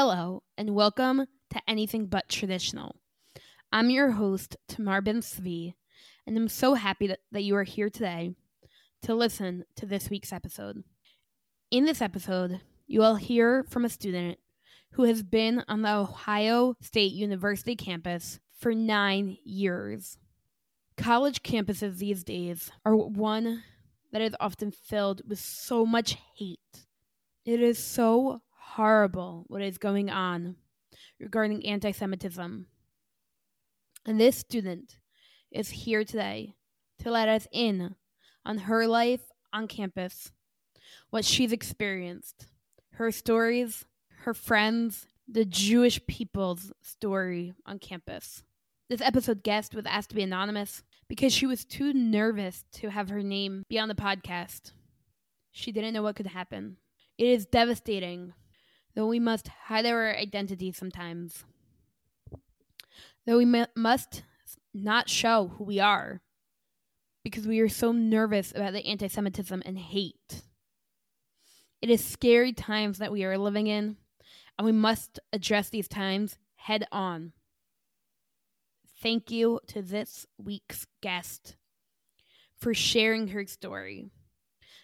Hello, and welcome to Anything But Traditional. I'm your host, Tamar Ben Zvi, and I'm so happy that, that you are here today to listen to this week's episode. In this episode, you will hear from a student who has been on the Ohio State University campus for nine years. College campuses these days are one that is often filled with so much hate. It is so horrible what is going on regarding anti Semitism. And this student is here today to let us in on her life on campus, what she's experienced, her stories, her friends, the Jewish people's story on campus. This episode guest was asked to be anonymous because she was too nervous to have her name be on the podcast. She didn't know what could happen. It is devastating, though we must hide our identity sometimes. Though we must not show who we are because we are so nervous about the anti Semitism and hate. It is scary times that we are living in, and we must address these times head on. Thank you to this week's guest for sharing her story,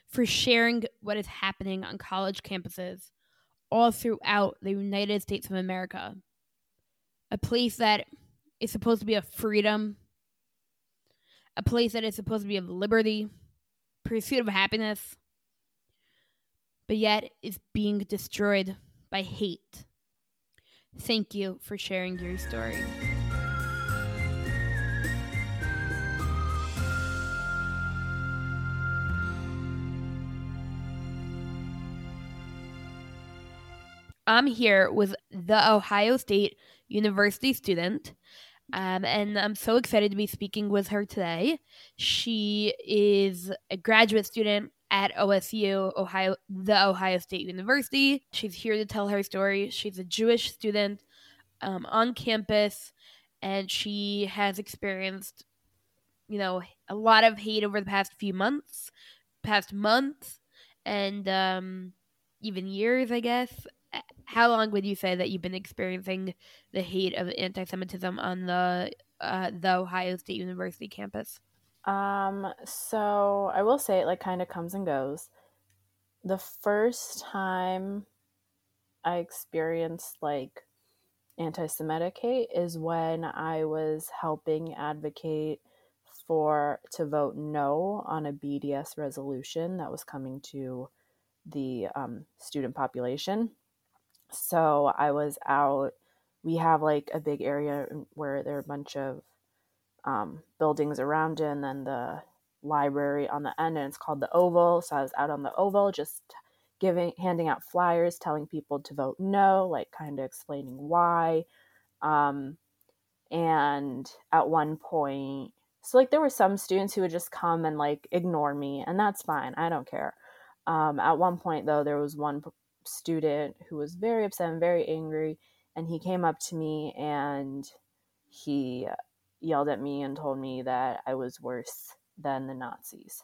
for sharing what is happening on college campuses all throughout the United States of America. A place that is supposed to be of freedom, a place that is supposed to be of liberty, pursuit of happiness, but yet is being destroyed by hate. Thank you for sharing your story. I'm here with the Ohio State University student, um, and I'm so excited to be speaking with her today. She is a graduate student at OSU, Ohio, the Ohio State University. She's here to tell her story. She's a Jewish student um, on campus, and she has experienced, you know, a lot of hate over the past few months, past months, and um, even years, I guess how long would you say that you've been experiencing the hate of anti-Semitism on the uh, the Ohio State University campus? Um, so I will say it like kind of comes and goes. The first time I experienced like anti-Semitic hate is when I was helping advocate for to vote no on a BDS resolution that was coming to the um, student population so I was out. We have like a big area where there are a bunch of um, buildings around it, and then the library on the end, and it's called the Oval. So I was out on the Oval just giving, handing out flyers, telling people to vote no, like kind of explaining why. Um, and at one point, so like there were some students who would just come and like ignore me, and that's fine. I don't care. Um, at one point, though, there was one student who was very upset and very angry. And he came up to me and he yelled at me and told me that I was worse than the Nazis.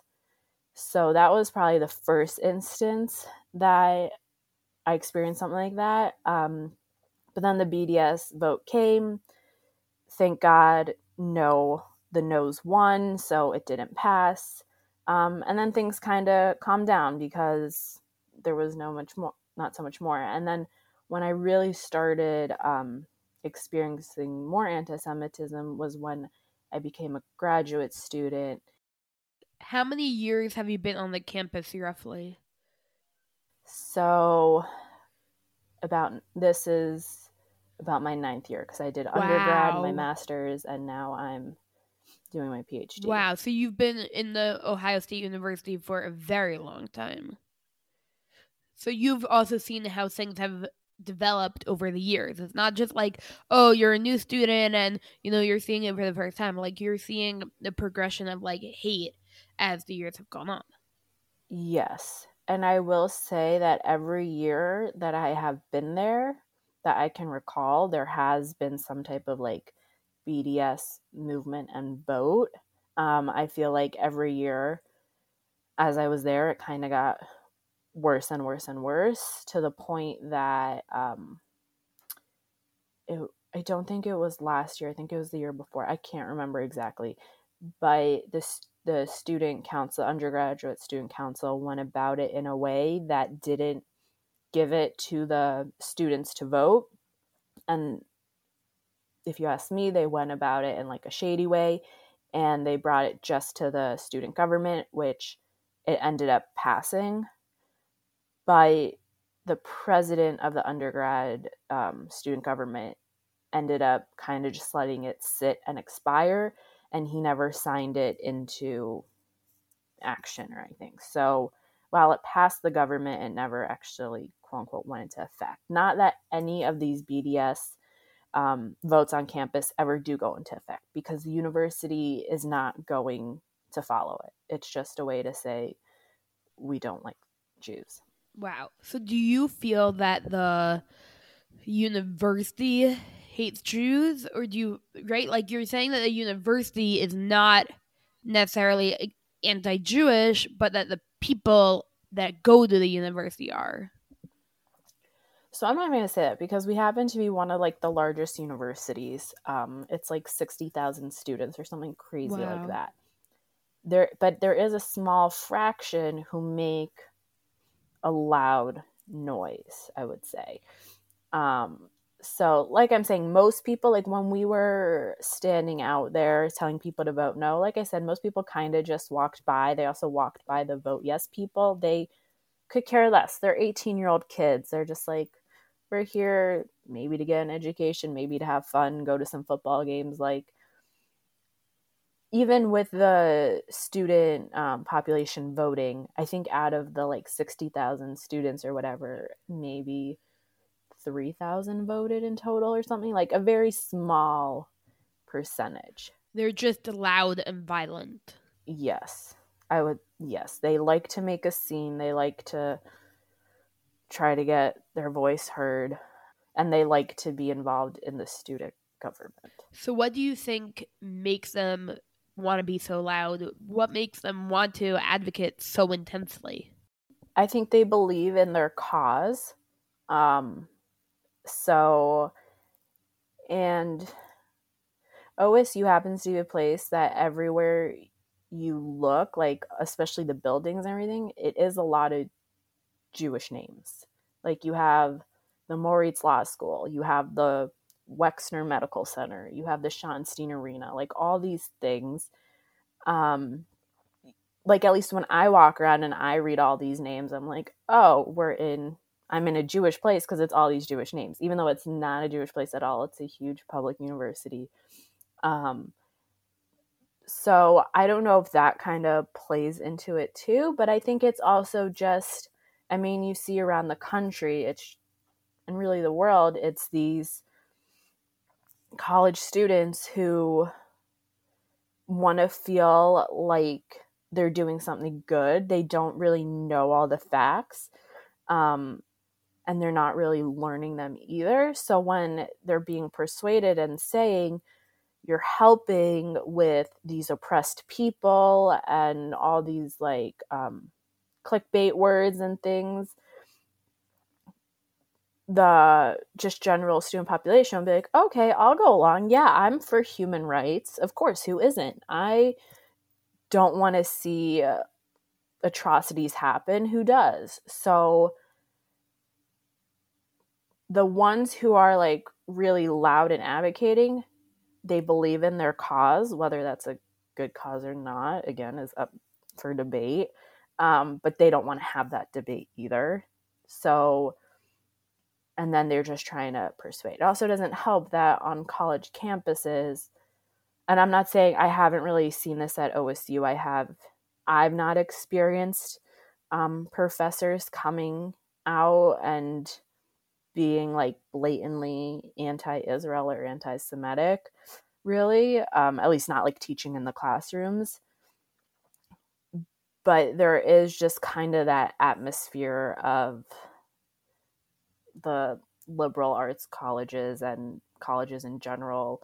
So that was probably the first instance that I experienced something like that. Um, but then the BDS vote came. Thank God, no, the no's won, so it didn't pass. Um, and then things kind of calmed down because there was no much more not so much more. And then when I really started um, experiencing more anti Semitism was when I became a graduate student. How many years have you been on the campus roughly? So, about this is about my ninth year because I did wow. undergrad, my master's, and now I'm doing my PhD. Wow. So, you've been in the Ohio State University for a very long time. So you've also seen how things have developed over the years. It's not just like, oh, you're a new student and you know you're seeing it for the first time. Like you're seeing the progression of like hate as the years have gone on. Yes. And I will say that every year that I have been there, that I can recall, there has been some type of like BDS movement and vote. Um, I feel like every year as I was there, it kind of got worse and worse and worse to the point that um, it, I don't think it was last year. I think it was the year before. I can't remember exactly. But this the student council, undergraduate student council, went about it in a way that didn't give it to the students to vote. And if you ask me, they went about it in like a shady way and they brought it just to the student government, which it ended up passing. But the president of the undergrad um, student government ended up kind of just letting it sit and expire, and he never signed it into action or anything. So while it passed the government, it never actually, quote unquote, went into effect. Not that any of these BDS um, votes on campus ever do go into effect because the university is not going to follow it. It's just a way to say we don't like Jews. Wow. So do you feel that the university hates Jews or do you right like you're saying that the university is not necessarily anti-Jewish but that the people that go to the university are? So I'm not going to say that because we happen to be one of like the largest universities. Um, it's like sixty thousand students or something crazy wow. like that. There, but there is a small fraction who make a loud noise. I would say. Um, so, like I'm saying, most people, like when we were standing out there telling people to vote no, like I said, most people kind of just walked by. They also walked by the vote yes people. They could care less. They're 18 year old kids. They're just like, we're here maybe to get an education, maybe to have fun, go to some football games. Like, even with the student um, population voting, I think out of the like 60,000 students or whatever, maybe 3,000 voted in total or something, like a very small percentage. They're just loud and violent. Yes. I would, yes. They like to make a scene. They like to try to get their voice heard and they like to be involved in the student government. So, what do you think makes them want to be so loud? What makes them want to advocate so intensely? I think they believe in their cause. Um, so, and OSU happens to be a place that everywhere you look, like especially the buildings and everything, it is a lot of Jewish names. Like you have the Moritz Law School, you have the Wexner Medical Center, you have the Schottenstein Arena, like all these things. Um, like at least when I walk around and I read all these names, I'm like, oh, we're in. I'm in a Jewish place because it's all these Jewish names, even though it's not a Jewish place at all. It's a huge public university. Um, so I don't know if that kind of plays into it too, but I think it's also just I mean, you see around the country, it's and really the world, it's these college students who want to feel like they're doing something good. They don't really know all the facts. Um, and they're not really learning them either. So when they're being persuaded and saying, you're helping with these oppressed people and all these like um, clickbait words and things, the just general student population be like, okay, I'll go along. Yeah, I'm for human rights. Of course, who isn't? I don't want to see atrocities happen. Who does? So the ones who are like really loud and advocating, they believe in their cause, whether that's a good cause or not, again, is up for debate um, but they don't want to have that debate either. So, and then they're just trying to persuade. It also doesn't help that on college campuses, and I'm not saying I haven't really seen this at OSU. I have, I've not experienced um, professors coming out and being like blatantly anti-Israel or anti-Semitic, really. Um, at least not like teaching in the classrooms but there is just kind of that atmosphere of the liberal arts colleges and colleges in general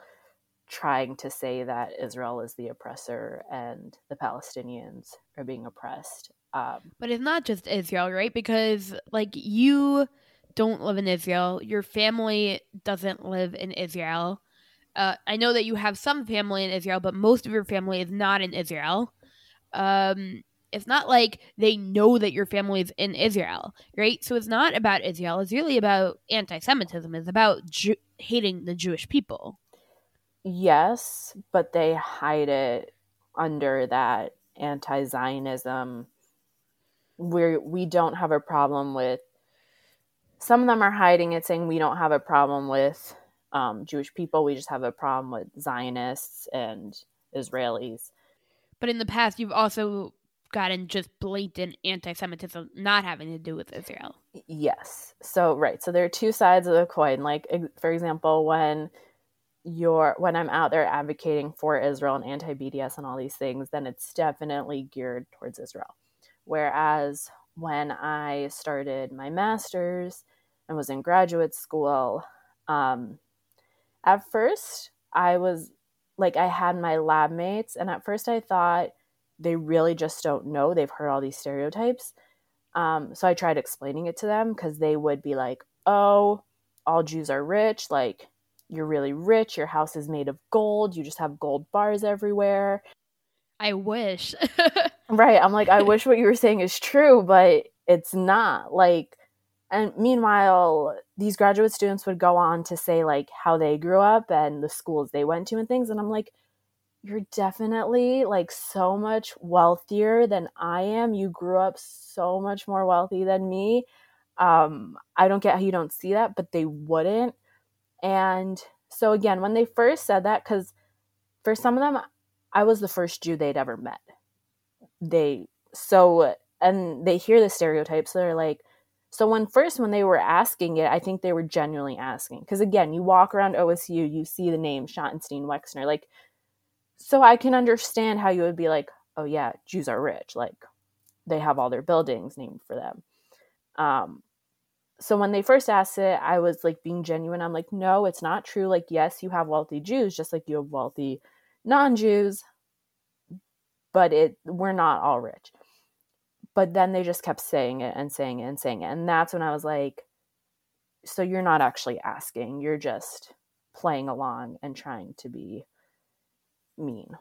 trying to say that Israel is the oppressor and the Palestinians are being oppressed. Um, but it's not just Israel, right? Because like you don't live in Israel. Your family doesn't live in Israel. Uh, I know that you have some family in Israel, but most of your family is not in Israel. Um, it's not like they know that your family is in Israel, right? So it's not about Israel. It's really about anti-Semitism. It's about Ju- hating the Jewish people. Yes, but they hide it under that anti-Zionism. Where we don't have a problem with. Some of them are hiding it, saying we don't have a problem with um, Jewish people. We just have a problem with Zionists and Israelis. But in the past, you've also gotten just blatant anti-Semitism not having to do with Israel. Yes. So right. So there are two sides of the coin. Like for example, when you're when I'm out there advocating for Israel and anti-BDS and all these things, then it's definitely geared towards Israel. Whereas when I started my master's and was in graduate school, um, at first I was like I had my lab mates, and at first I thought they really just don't know. They've heard all these stereotypes. Um, so I tried explaining it to them because they would be like, oh, all Jews are rich. Like, you're really rich. Your house is made of gold. You just have gold bars everywhere. I wish. right. I'm like, I wish what you were saying is true, but it's not. Like, and meanwhile, these graduate students would go on to say, like, how they grew up and the schools they went to and things. And I'm like, you're definitely like so much wealthier than I am. You grew up so much more wealthy than me. Um, I don't get how you don't see that, but they wouldn't. And so, again, when they first said that, because for some of them, I was the first Jew they'd ever met. They, so, and they hear the stereotypes, so they're like, so when first when they were asking it, I think they were genuinely asking because again, you walk around OSU, you see the name Schottenstein Wexner, like so I can understand how you would be like, oh yeah, Jews are rich. Like they have all their buildings named for them. Um, so when they first asked it, I was like being genuine. I'm like, no, it's not true. Like, yes, you have wealthy Jews, just like you have wealthy non-Jews, but it we're not all rich. But then they just kept saying it and saying it and saying it. And that's when I was like, so you're not actually asking, you're just playing along and trying to be mean.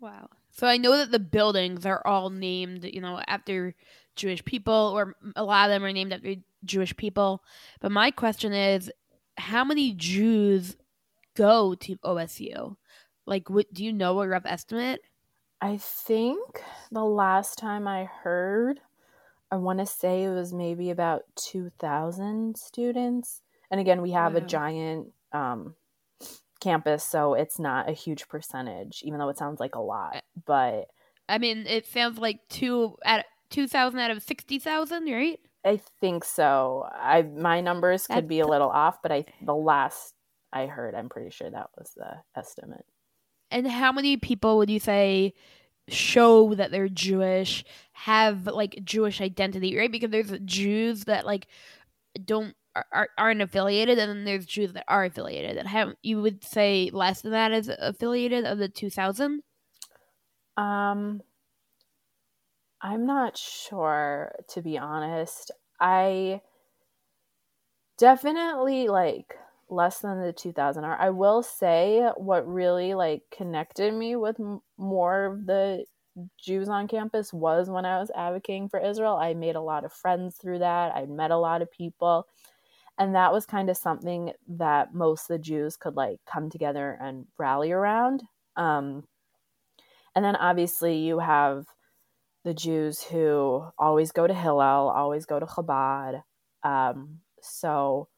Wow. So I know that the buildings are all named, you know, after Jewish people, or a lot of them are named after Jewish people. But my question is, how many Jews go to OSU? Like, what, do you know a rough estimate? I think the last time I heard, I want to say it was maybe about 2,000 students. And again, we have wow. a giant um, campus, so it's not a huge percentage, even though it sounds like a lot. But I mean, it sounds like two at two thousand out of sixty thousand, right? I think so. I my numbers could That's... be a little off, but I the last I heard, I'm pretty sure that was the estimate. And how many people would you say show that they're Jewish, have like Jewish identity, right? Because there's Jews that like don't are, aren't affiliated, and then there's Jews that are affiliated. And have you would say less than that is affiliated of the two thousand? Um, I'm not sure to be honest. I definitely like less than the 2000 are. I will say what really like connected me with m- more of the Jews on campus was when I was advocating for Israel. I made a lot of friends through that. I met a lot of people and that was kind of something that most of the jews could like come together and rally around um, and then obviously you have the jews who always go to hillel always go to chabad um, so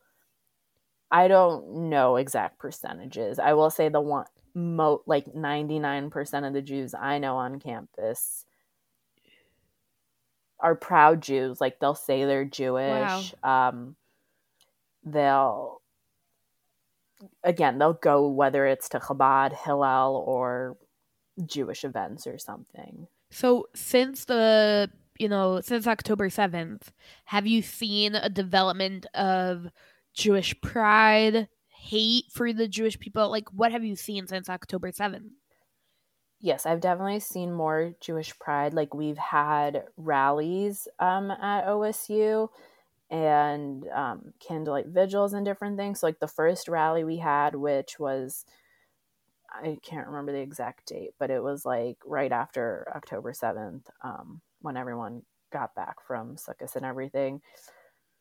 i don't know exact percentages i will say the one mo like 99% of the jews i know on campus are proud jews like they'll say they're jewish wow. um, they'll again they'll go whether it's to Chabad, Hillel, or Jewish events or something. So since the you know since October seventh, have you seen a development of Jewish pride, hate for the Jewish people? Like, what have you seen since October seventh? Yes, I've definitely seen more Jewish pride. Like we've had rallies um, at OSU and um, candlelight vigils and different things. So, like the first rally we had, which was I can't remember the exact date, but it was like right after October 7th, um, when everyone got back from Sukkot and everything.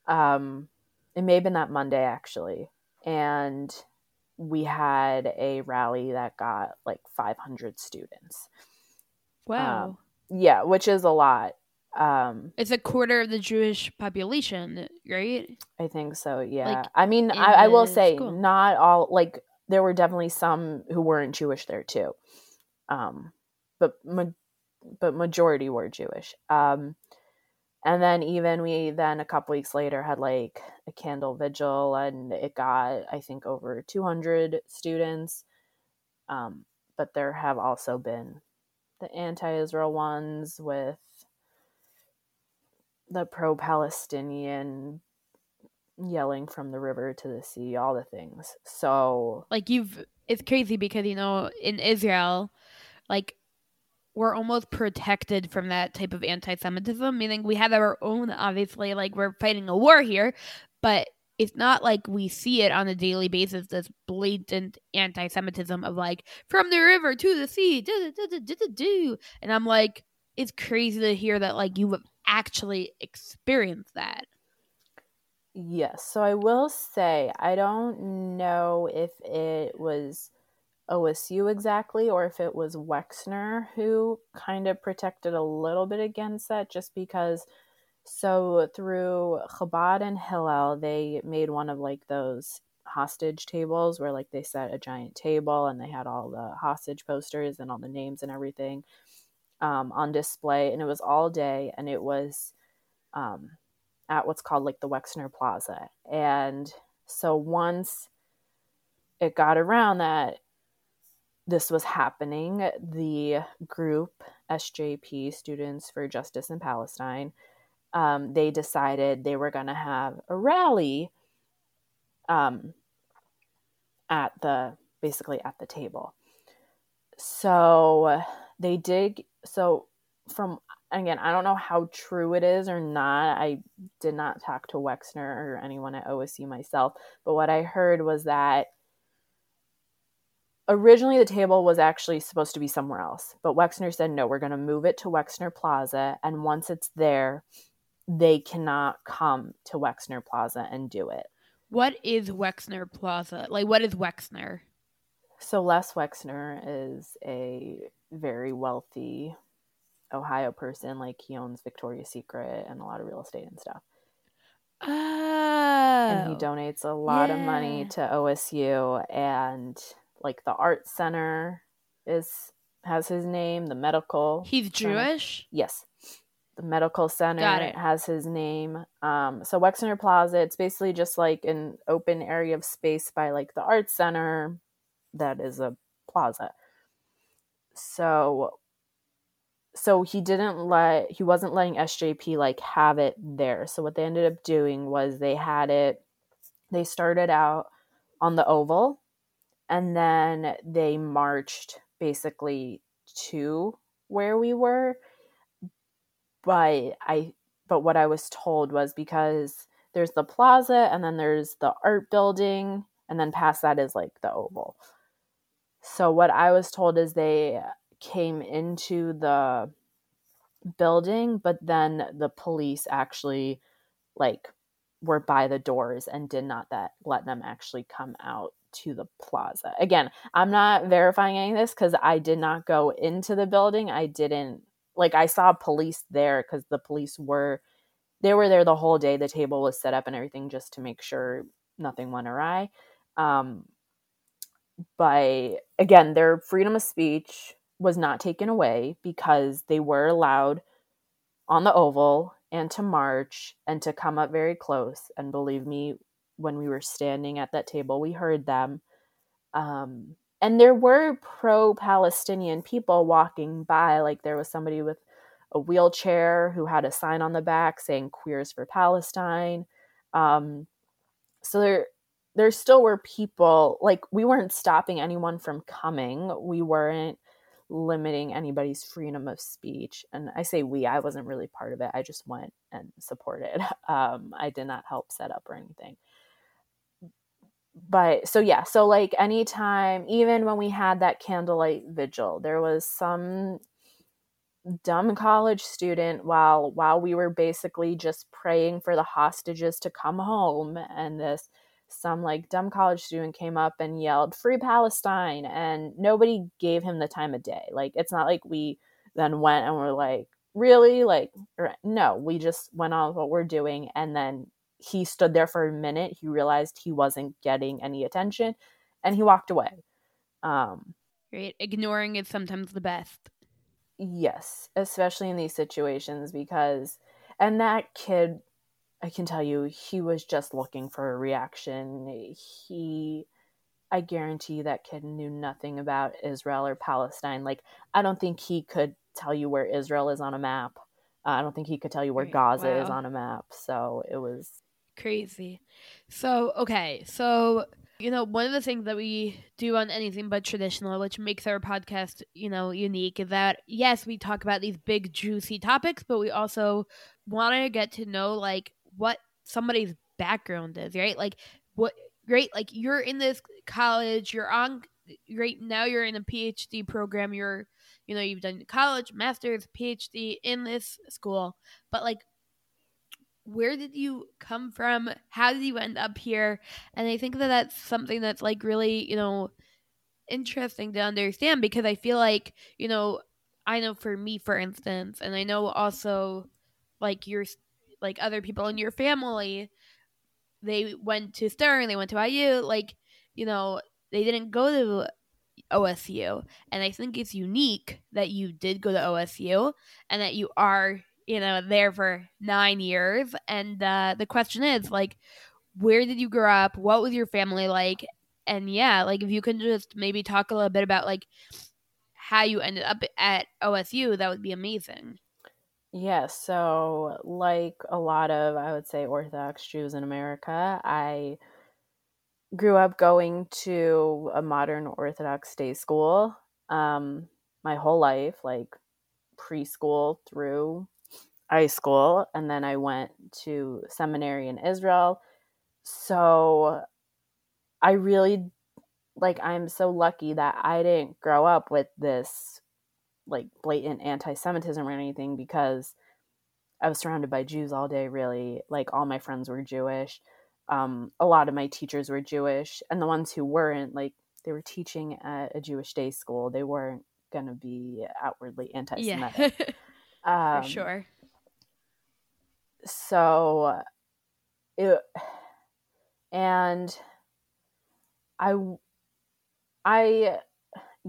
Um, it may have been that Monday actually. And we had a rally that got like 500 students. Wow. Um, yeah, which is a lot. Um, it's a quarter of the Jewish population, right? I think so. Yeah. Like I mean, I, I, will say school. not all like there were definitely some who weren't Jewish there too. Um, but ma- but majority were Jewish. Um, and then even we then a couple weeks later had like a candle vigil and it got I think over 200 students. Um, but there have also been the anti-Israel ones with the pro-Palestinian yelling from the river to the sea, all the things. So like you've it's crazy because you know in Israel, like we're almost protected from that type of anti-Semitism. Meaning we have our own, obviously, like we're fighting a war here, but it's not like we see it on a daily basis. This blatant anti-Semitism of like from the river to the sea, do do do and I'm like, it's crazy to hear that like you actually experience that. Yes. So I will say, I don't know if it was OSU exactly or if it was Wexner who kind of protected a little bit against that just because. So through Chabad and Hillel, they made one of like those hostage tables where like they set a giant table and they had all the hostage posters and all the names and everything um, on display. And it was all day and it was. Um, at what's called like the Wexner Plaza. And so once it got around that this was happening, the group SJP Students for Justice in Palestine, um, they decided they were going to have a rally um, at the basically at the table. So they did. So from again, I don't know how true it is or not. I did not talk to Wexner or anyone at OSU myself, but what I heard was that originally the table was actually supposed to be somewhere else, but Wexner said, no, we're going to move it to Wexner Plaza. And once it's there, they cannot come to Wexner Plaza and do it. What is Wexner Plaza? Like, what is Wexner? So, Les Wexner is a very wealthy Ohio person. Like he owns Victoria's Secret and a lot of real estate and stuff. Oh. And he oh, donates a lot yeah. of money to OSU and like the art center is has his name, the medical He's Jewish? Yes. The medical center has his name. Um, so Wexner Plaza, it's basically just like an open area of space by like the art center that is a plaza. So so he didn't let he wasn't letting SJP like have it there. So what they ended up doing was they had it they started out on the oval and then they marched basically to where we were. But I but what I was told was because there's the plaza and then there's the art building and then past that is like the oval. So what I was told is they came into the building, but then the police actually like were by the doors and did not that let them actually come out to the plaza. Again, I'm not verifying any of this because I did not go into the building. I didn't like I saw police there because the police were they were there the whole day. The table was set up and everything just to make sure nothing went awry. Um, but again, their freedom of speech was not taken away because they were allowed on the oval and to march and to come up very close. And believe me, when we were standing at that table, we heard them. Um, and there were pro Palestinian people walking by, like there was somebody with a wheelchair who had a sign on the back saying queers for Palestine. Um, so there there still were people like we weren't stopping anyone from coming. We weren't limiting anybody's freedom of speech. And I say we, I wasn't really part of it. I just went and supported. Um, I did not help set up or anything. But so, yeah, so like anytime, even when we had that candlelight vigil, there was some dumb college student while while we were basically just praying for the hostages to come home and this some like dumb college student came up and yelled free palestine and nobody gave him the time of day. Like it's not like we then went and were like really? Like no we just went on with what we're doing and then he stood there for a minute. He realized he wasn't getting any attention and he walked away. Um right ignoring is sometimes the best. Yes especially in these situations because and that kid I can tell you, he was just looking for a reaction. He, I guarantee that kid knew nothing about Israel or Palestine. Like, I don't think he could tell you where Israel is on a map. Uh, I don't think he could tell you where Gaza wow. is on a map. So it was crazy. So, okay. So, you know, one of the things that we do on anything but traditional, which makes our podcast, you know, unique, is that yes, we talk about these big, juicy topics, but we also want to get to know, like, what somebody's background is, right? Like what great like you're in this college, you're on right now you're in a PhD program, you're you know, you've done college, master's, PhD in this school, but like where did you come from? How did you end up here? And I think that that's something that's like really, you know, interesting to understand because I feel like, you know, I know for me, for instance, and I know also like you're like other people in your family they went to Stern, they went to IU, like, you know, they didn't go to OSU. And I think it's unique that you did go to OSU and that you are, you know, there for nine years. And uh, the question is, like, where did you grow up? What was your family like? And yeah, like, if you can just maybe talk a little bit about, like, how you ended up at OSU, that would be amazing. Yeah, so like a lot of, I would say, Orthodox Jews in America, I grew up going to a modern Orthodox day school um, my whole life, like preschool through high school. And then I went to seminary in Israel. So I really, like, I'm so lucky that I didn't grow up with this like blatant anti-Semitism or anything because I was surrounded by Jews all day. Really, like all my friends were Jewish. Um, a lot of my teachers were Jewish, and the ones who weren't, like they were teaching at a Jewish day school, they weren't gonna be outwardly anti-Semitic. Yeah. um, For sure. So, it and I I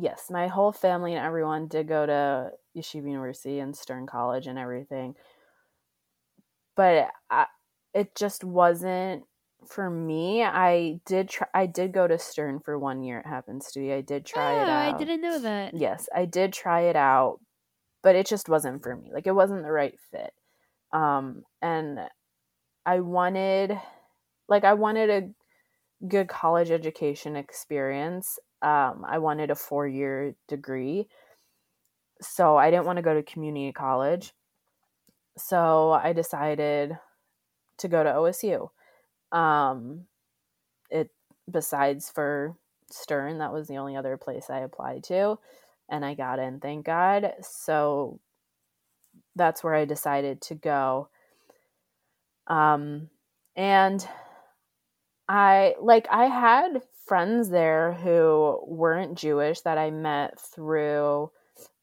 yes, my whole family and everyone did go to Yeshiva University and Stern College and everything. But I, it just wasn't for me. I did try. I did go to Stern for one year. It happens to be. I did try oh, it out. I didn't know that. Yes, I did try it out, but it just wasn't for me. Like it wasn't the right fit. Um, and I wanted, like, I wanted a good college education experience um, I wanted a four year degree. So I didn't want to go to community college. So I decided to go to OSU. Um, it besides for Stern, that was the only other place I applied to, and I got in, thank God. So that's where I decided to go. Um, and I like I had friends there who weren't Jewish that I met through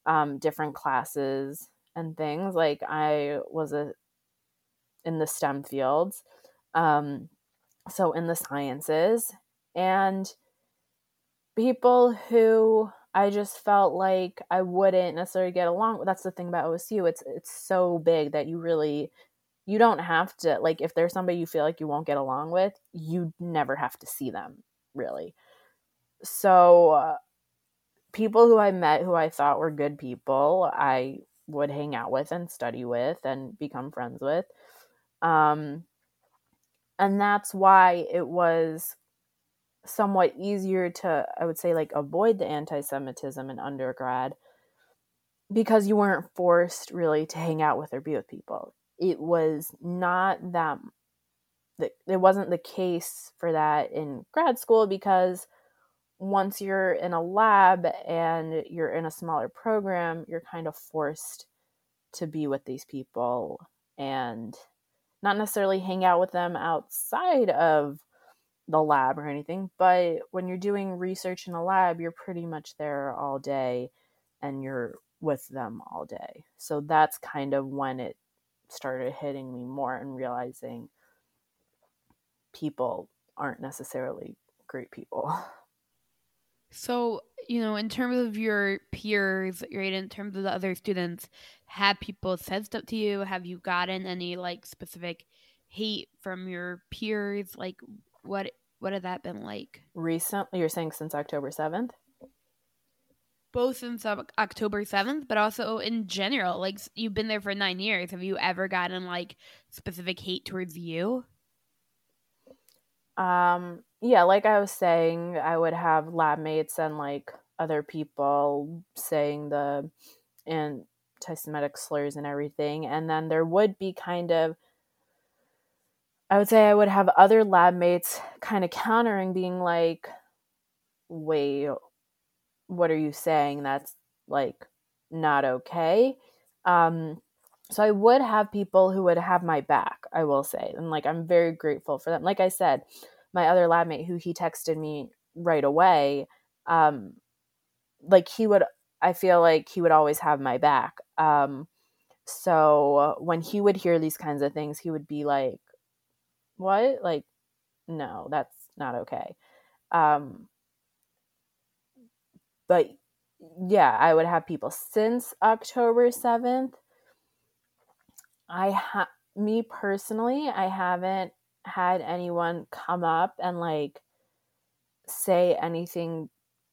um, different classes and things. Like I was a in the STEM fields, um, so in the sciences, and people who I just felt like I wouldn't necessarily get along. That's the thing about OSU; it's it's so big that you really you don't have to like if there's somebody you feel like you won't get along with, you never have to see them really. So, uh, people who I met who I thought were good people, I would hang out with and study with and become friends with. Um, and that's why it was somewhat easier to, I would say, like avoid the anti Semitism in undergrad because you weren't forced really to hang out with or be with people. It was not that it wasn't the case for that in grad school because once you're in a lab and you're in a smaller program, you're kind of forced to be with these people and not necessarily hang out with them outside of the lab or anything, but when you're doing research in a lab, you're pretty much there all day and you're with them all day. So that's kind of when it started hitting me more and realizing people aren't necessarily great people. So, you know, in terms of your peers, right, in terms of the other students, have people said stuff to you? Have you gotten any like specific hate from your peers? Like what what has that been like? Recently, you're saying since October 7th? Both since October 7th, but also in general. Like you've been there for 9 years. Have you ever gotten like specific hate towards you? Um, yeah, like I was saying, I would have lab mates and like other people saying the anti-Semitic slurs and everything, and then there would be kind of I would say I would have other lab mates kind of countering, being like, wait, what are you saying? That's like not okay. Um, so I would have people who would have my back, I will say. And like I'm very grateful for them. Like I said, my other lab mate who he texted me right away, um, like he would I feel like he would always have my back. Um, so when he would hear these kinds of things, he would be like, What? Like, no, that's not okay. Um, but yeah, I would have people since October 7th I have me personally, I haven't had anyone come up and like say anything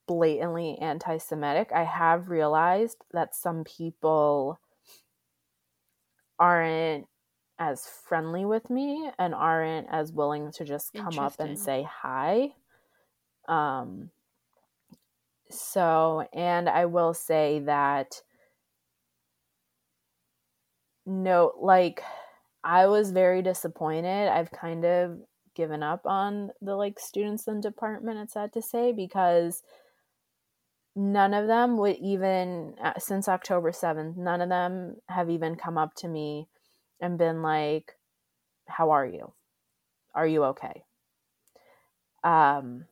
blatantly anti Semitic. I have realized that some people aren't as friendly with me and aren't as willing to just come up and say hi. Um, so, and I will say that no, like I was very disappointed. I've kind of given up on the like students and department, it's sad to say, because none of them would even, uh, since October 7th, none of them have even come up to me and been like, How are you? Are you okay? Um,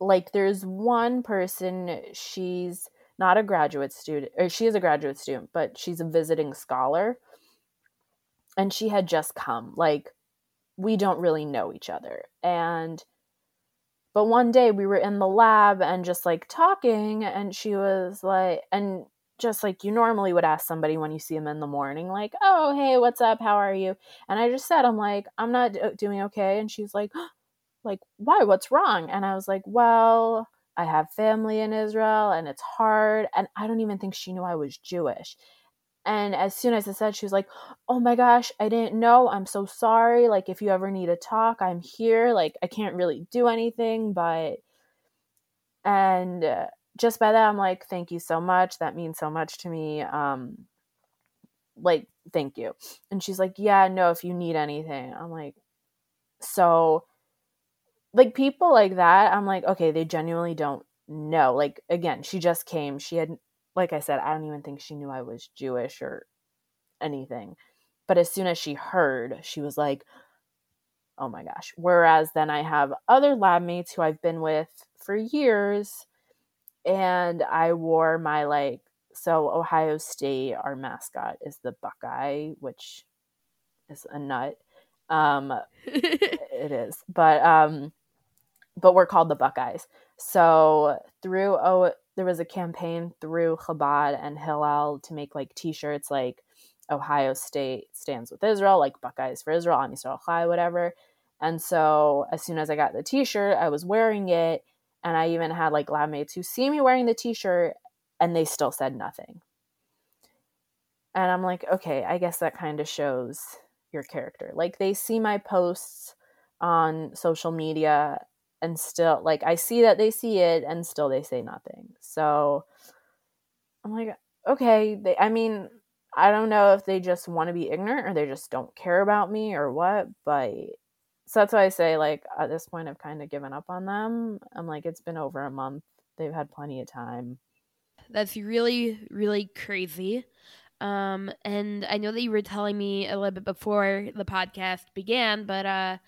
like there's one person, she's not a graduate student, or she is a graduate student, but she's a visiting scholar and she had just come like we don't really know each other. And but one day we were in the lab and just like talking and she was like and just like you normally would ask somebody when you see them in the morning like oh hey what's up? How are you? And i just said i'm like i'm not doing okay. And she's like like why? What's wrong? And i was like well i have family in israel and it's hard and i don't even think she knew i was jewish and as soon as I said, she was like, Oh my gosh, I didn't know. I'm so sorry. Like, if you ever need to talk, I'm here. Like, I can't really do anything, but. And uh, just by that, I'm like, Thank you so much. That means so much to me. Um, like, thank you. And she's like, Yeah, no, if you need anything. I'm like, So, like, people like that, I'm like, Okay, they genuinely don't know. Like, again, she just came. She had like I said, I don't even think she knew I was Jewish or anything. But as soon as she heard, she was like, oh my gosh. Whereas then I have other lab mates who I've been with for years, and I wore my like, so Ohio State, our mascot is the Buckeye, which is a nut. Um, it is, but um, but we're called the Buckeyes. So through oh, there was a campaign through Chabad and Hillel to make like T-shirts like Ohio State stands with Israel, like Buckeyes for Israel, Am Yisrael Chai, whatever. And so as soon as I got the T-shirt, I was wearing it, and I even had like lab mates who see me wearing the T-shirt, and they still said nothing. And I'm like, okay, I guess that kind of shows your character. Like they see my posts on social media and still like I see that they see it and still they say nothing. So I'm like okay, they, I mean, I don't know if they just want to be ignorant or they just don't care about me or what, but so that's why I say, like, at this point, I've kind of given up on them. I'm like, it's been over a month. They've had plenty of time. That's really, really crazy. Um, and I know that you were telling me a little bit before the podcast began, but uh,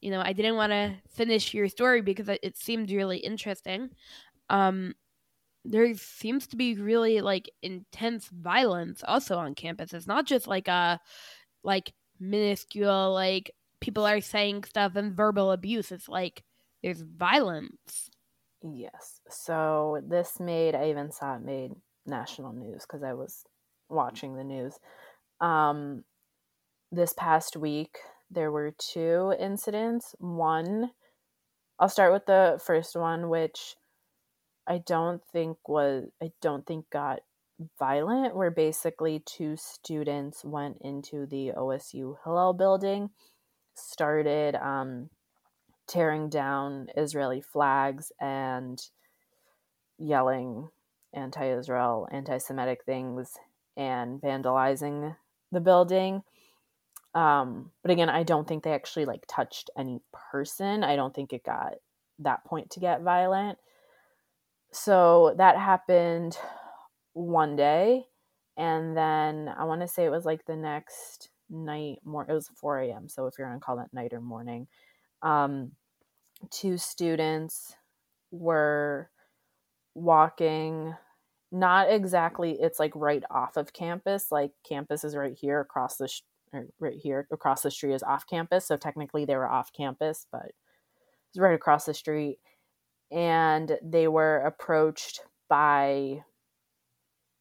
you know, I didn't want to finish your story because it seemed really interesting. Um, there seems to be really like intense violence also on campus. It's not just like a like minuscule like people are saying stuff and verbal abuse. It's like there's violence. Yes. So this made I even saw it made national news because I was watching the news. Um, this past week there were two incidents. One, I'll start with the first one, which I don't think was I don't think got violent where basically two students went into the OSU Hillel building, started um, tearing down Israeli flags and yelling anti-Israel, anti-Semitic things and vandalizing the building. Um, but again, I don't think they actually like touched any person. I don't think it got that point to get violent so that happened one day and then i want to say it was like the next night more it was 4 a.m so if you're on call at night or morning um, two students were walking not exactly it's like right off of campus like campus is right here across the sh- right here across the street is off campus so technically they were off campus but it's right across the street. And they were approached by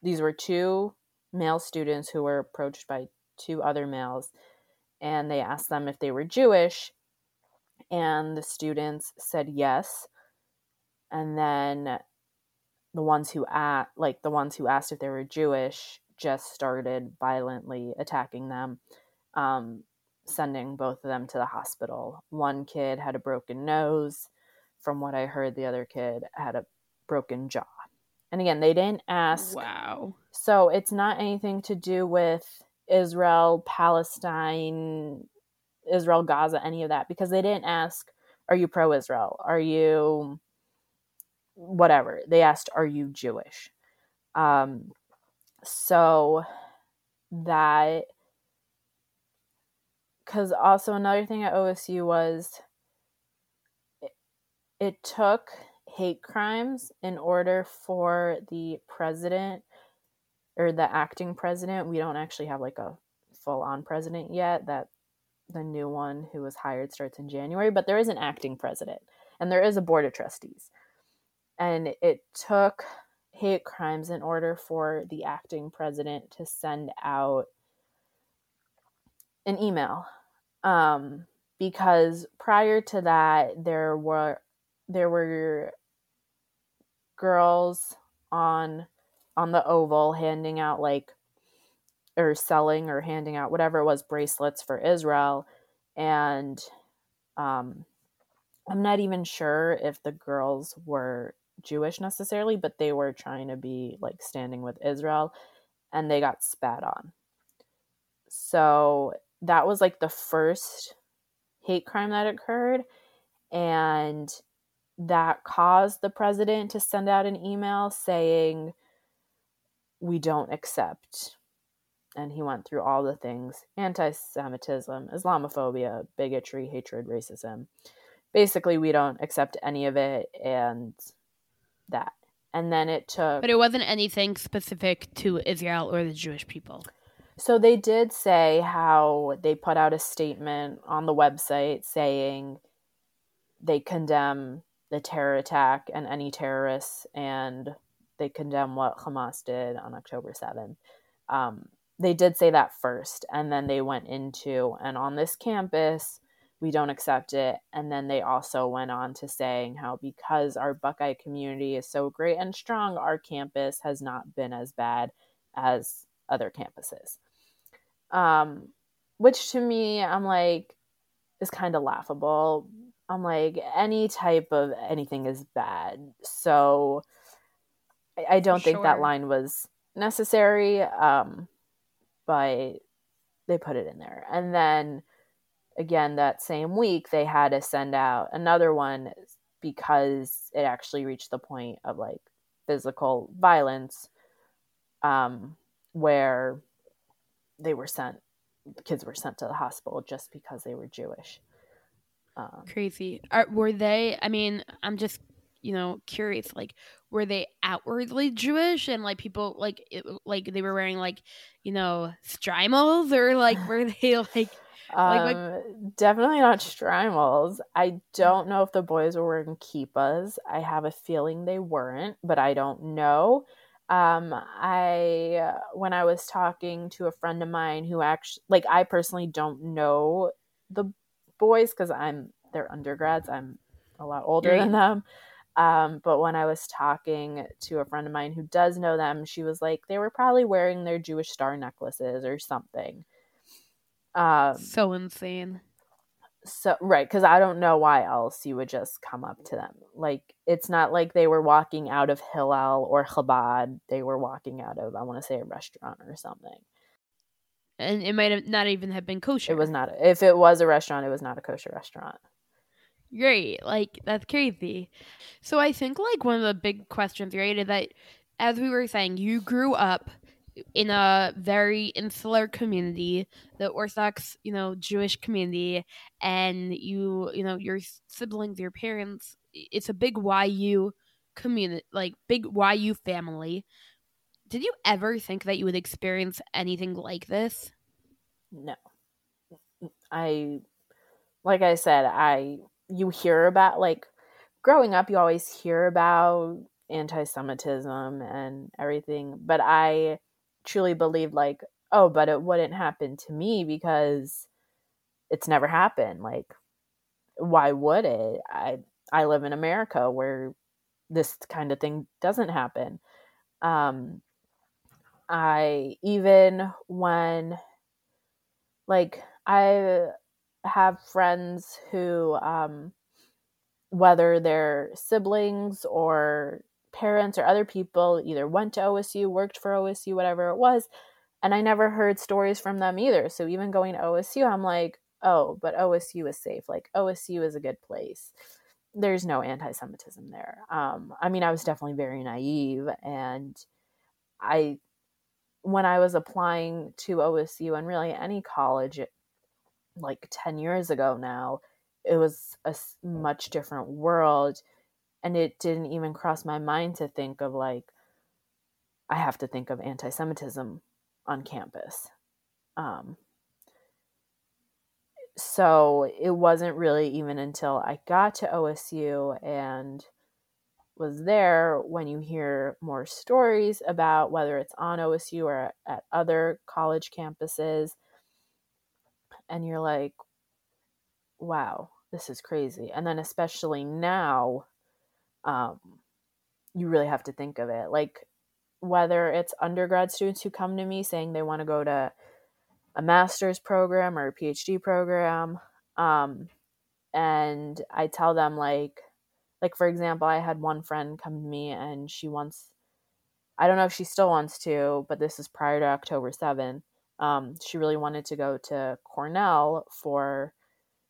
these were two male students who were approached by two other males and they asked them if they were Jewish and the students said yes. And then the ones who asked like the ones who asked if they were Jewish just started violently attacking them um, sending both of them to the hospital one kid had a broken nose from what I heard, the other kid had a broken jaw. And again, they didn't ask. Wow. So it's not anything to do with Israel, Palestine, Israel, Gaza, any of that, because they didn't ask, Are you pro Israel? Are you whatever? They asked, Are you Jewish? Um, so that, because also another thing at OSU was it took hate crimes in order for the president or the acting president we don't actually have like a full on president yet that the new one who was hired starts in January but there is an acting president and there is a board of trustees. And it took hate crimes in order for the acting president to send out an email. Um, because prior to that there were there were girls on on the oval handing out like or selling or handing out whatever it was bracelets for Israel. And um I'm not even sure if the girls were Jewish necessarily but they were trying to be like standing with Israel and they got spat on. So that was like the first hate crime that occurred and that caused the president to send out an email saying, We don't accept. And he went through all the things anti Semitism, Islamophobia, bigotry, hatred, racism. Basically, we don't accept any of it and that. And then it took. But it wasn't anything specific to Israel or the Jewish people. So they did say how they put out a statement on the website saying they condemn the terror attack and any terrorists, and they condemn what Hamas did on October 7th. Um, they did say that first, and then they went into, and on this campus, we don't accept it. And then they also went on to saying how because our Buckeye community is so great and strong, our campus has not been as bad as other campuses. Um, which to me, I'm like, is kind of laughable I'm like, any type of anything is bad. So I, I don't sure. think that line was necessary, um, but they put it in there. And then again, that same week, they had to send out another one because it actually reached the point of like physical violence, um, where they were sent, kids were sent to the hospital just because they were Jewish. Um, Crazy. Are, were they? I mean, I'm just you know curious. Like, were they outwardly Jewish and like people like it, like they were wearing like you know shtreimels or like were they like like, um, definitely not shtreimels. I don't know if the boys were wearing kippas. I have a feeling they weren't, but I don't know. Um, I when I was talking to a friend of mine who actually, like, I personally don't know the boys because I'm they're undergrads. I'm a lot older than them. Um, but when I was talking to a friend of mine who does know them, she was like, they were probably wearing their Jewish star necklaces or something. Um, so insane. So right, because I don't know why else you would just come up to them. Like it's not like they were walking out of Hillel or Chabad. They were walking out of I want to say a restaurant or something. And it might have not even have been kosher. It was not. If it was a restaurant, it was not a kosher restaurant. Great, like that's crazy. So I think like one of the big questions, right, is that as we were saying, you grew up in a very insular community, the Orthodox, you know, Jewish community, and you, you know, your siblings, your parents, it's a big YU community, like big YU family. Did you ever think that you would experience anything like this? No. I, like I said, I, you hear about, like, growing up, you always hear about anti Semitism and everything, but I, truly believed like oh but it wouldn't happen to me because it's never happened like why would it? I i live in america where this kind of thing doesn't happen. Um i even when like i have friends who um whether they're siblings or parents or other people either went to OSU, worked for OSU, whatever it was. And I never heard stories from them either. So even going to OSU, I'm like, oh, but OSU is safe. Like OSU is a good place. There's no anti Semitism there. Um, I mean, I was definitely very naive. And I, when I was applying to OSU and really any college, like 10 years ago now, it was a much different world and it didn't even cross my mind to think of like i have to think of anti-semitism on campus. Um, so it wasn't really even until i got to osu and was there when you hear more stories about whether it's on osu or at other college campuses and you're like wow this is crazy. And then especially now um, you really have to think of it. Like whether it's undergrad students who come to me saying they want to go to a master's program or a PhD program, um, and I tell them like, like for example, I had one friend come to me and she wants, I don't know if she still wants to, but this is prior to October 7. Um, she really wanted to go to Cornell for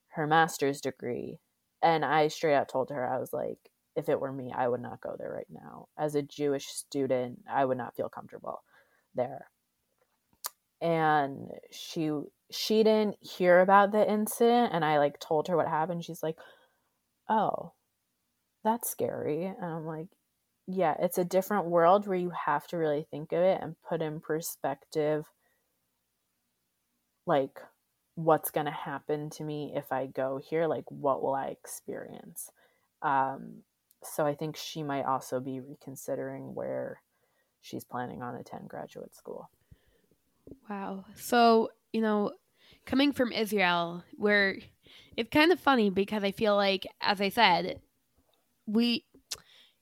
her master's degree. And I straight out told her, I was like, if it were me, I would not go there right now. As a Jewish student, I would not feel comfortable there. And she she didn't hear about the incident and I like told her what happened. She's like, "Oh, that's scary." And I'm like, "Yeah, it's a different world where you have to really think of it and put in perspective like what's going to happen to me if I go here, like what will I experience?" Um, so I think she might also be reconsidering where she's planning on attend graduate school. Wow. So, you know, coming from Israel, where it's kind of funny because I feel like, as I said, we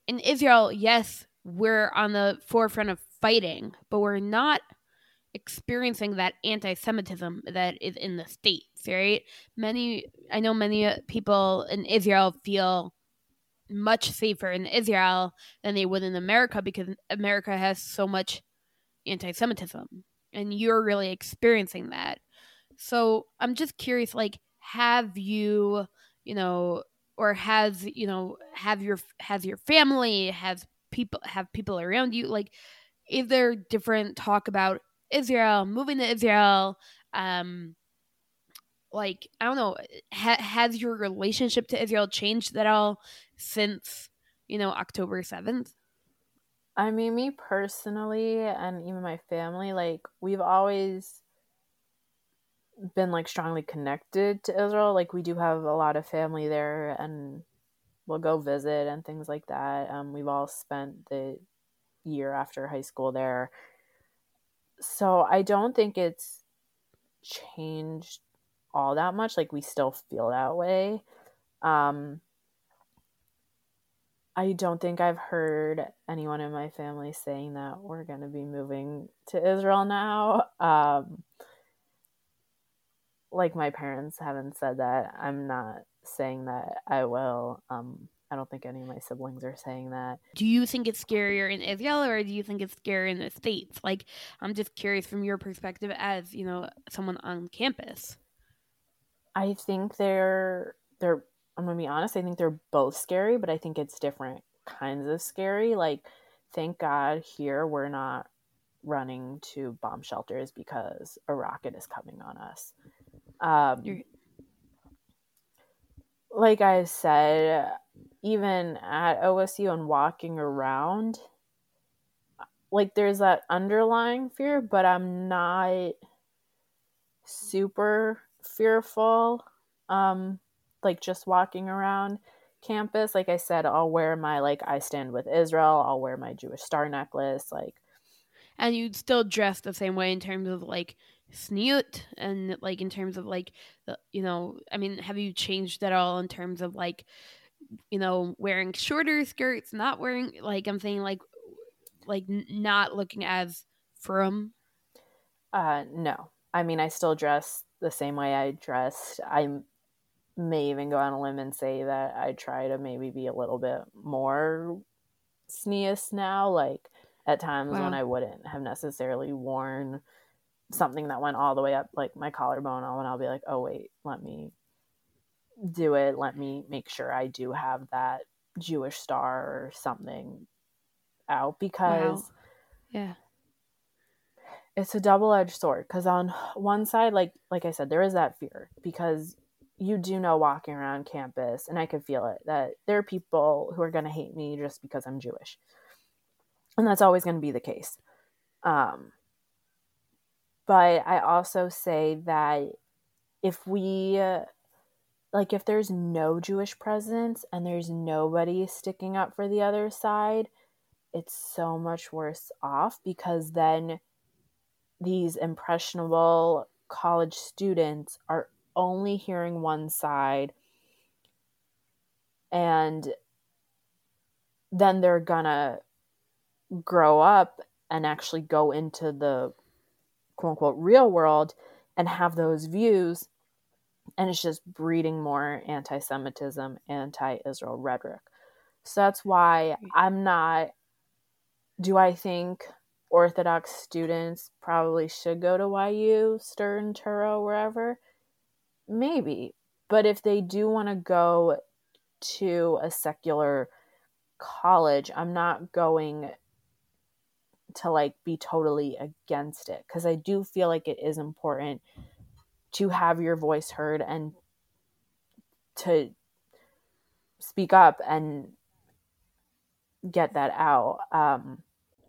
in Israel, yes, we're on the forefront of fighting, but we're not experiencing that anti-Semitism that is in the states, right? Many, I know many uh, people in Israel feel much safer in Israel than they would in America because America has so much anti Semitism. And you're really experiencing that. So I'm just curious, like, have you, you know, or has, you know, have your has your family, has people have people around you, like is there different talk about Israel, moving to Israel, um, like I don't know, ha- has your relationship to Israel changed at all since you know October seventh? I mean, me personally, and even my family, like we've always been like strongly connected to Israel. Like we do have a lot of family there, and we'll go visit and things like that. Um, we've all spent the year after high school there, so I don't think it's changed all that much. Like we still feel that way. Um, I don't think I've heard anyone in my family saying that we're going to be moving to Israel now. Um, like my parents haven't said that. I'm not saying that I will. Um, I don't think any of my siblings are saying that. Do you think it's scarier in Israel or do you think it's scarier in the States? Like, I'm just curious from your perspective as, you know, someone on campus. I think they're, they're, I'm going to be honest, I think they're both scary, but I think it's different kinds of scary. Like, thank God here we're not running to bomb shelters because a rocket is coming on us. Um, You're... like I said, even at OSU and walking around, like there's that underlying fear, but I'm not super fearful. Um, like just walking around campus. Like I said, I'll wear my like I stand with Israel. I'll wear my Jewish star necklace. Like, and you'd still dress the same way in terms of like tzniut and like in terms of like the you know I mean have you changed at all in terms of like you know, wearing shorter skirts, not wearing like I'm saying like like not looking as frum. Uh no. I mean, I still dress the same way I dressed. I may even go on a limb and say that I try to maybe be a little bit more tznius now like at times wow. when I wouldn't have necessarily worn something that went all the way up like my collarbone on when I'll be like, "Oh wait, let me do it. Let me make sure I do have that Jewish star or something out because wow. yeah it's a double-edged sword because on one side like like i said there is that fear because you do know walking around campus and i could feel it that there are people who are going to hate me just because i'm jewish. And that's always going to be the case. Um, but i also say that if we like if there's no Jewish presence and there's nobody sticking up for the other side, it's so much worse off because then these impressionable college students are only hearing one side and then they're gonna grow up and actually go into the quote unquote real world and have those views and it's just breeding more anti-Semitism, anti-Israel rhetoric. So that's why I'm not. Do I think Orthodox students probably should go to YU, Stern, Touro, wherever? Maybe, but if they do want to go to a secular college, I'm not going to like be totally against it because I do feel like it is important to have your voice heard and to speak up and get that out. Um,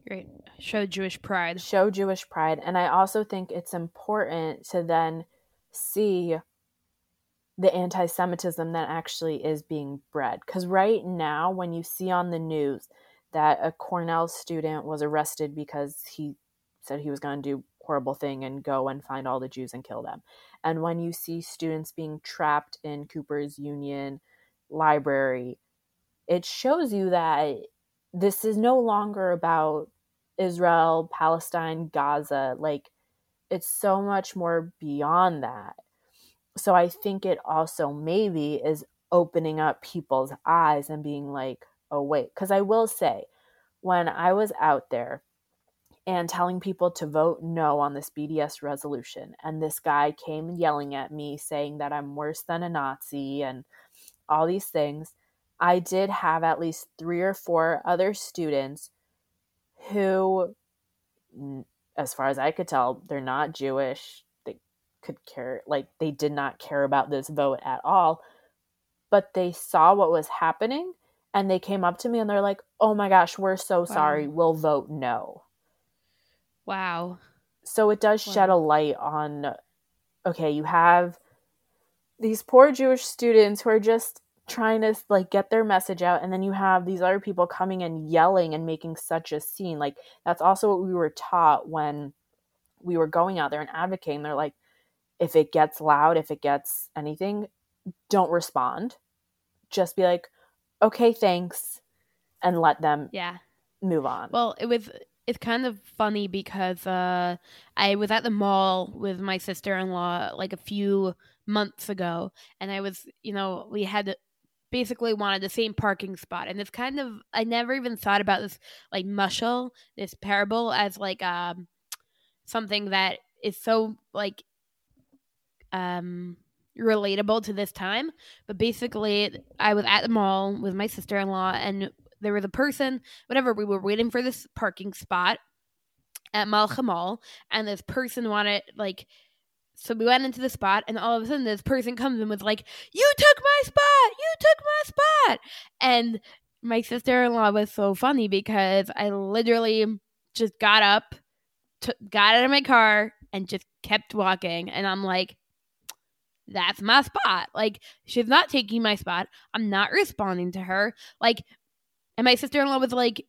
Great. Show Jewish pride. Show Jewish pride. And I also think it's important to then see the anti Semitism that actually is being bred. Because right now, when you see on the news that a Cornell student was arrested because he said he was going to do horrible thing and go and find all the Jews and kill them. And when you see students being trapped in Cooper's Union library, it shows you that this is no longer about Israel, Palestine, Gaza. Like, it's so much more beyond that. So I think it also maybe is opening up people's eyes and being like, oh, wait. Because I will say, when I was out there and telling people to vote no on this BDS resolution. And this guy came yelling at me saying that I'm worse than a Nazi and all these things. I did have at least three or four other students who, as far as I could tell, they're not Jewish. Could care, like, they did not care about this vote at all. But they saw what was happening and they came up to me and they're like, oh my gosh, we're so wow. sorry. We'll vote no. Wow. So it does wow. shed a light on okay, you have these poor Jewish students who are just trying to like get their message out and then you have these other people coming and yelling and making such a scene like that's also what we were taught when we were going out there and advocating they're like if it gets loud if it gets anything don't respond. Just be like okay thanks and let them yeah. move on. Well it was it's kind of funny because uh, I was at the mall with my sister in law like a few months ago, and I was, you know, we had basically wanted the same parking spot, and it's kind of I never even thought about this like mushal, this parable as like um something that is so like um relatable to this time. But basically, I was at the mall with my sister in law, and there was a person, whatever, we were waiting for this parking spot at Malcha Mall, and this person wanted, like, so we went into the spot, and all of a sudden, this person comes and was like, You took my spot! You took my spot! And my sister in law was so funny because I literally just got up, t- got out of my car, and just kept walking. And I'm like, that's my spot. Like, she's not taking my spot. I'm not responding to her. Like, and my sister in law was like,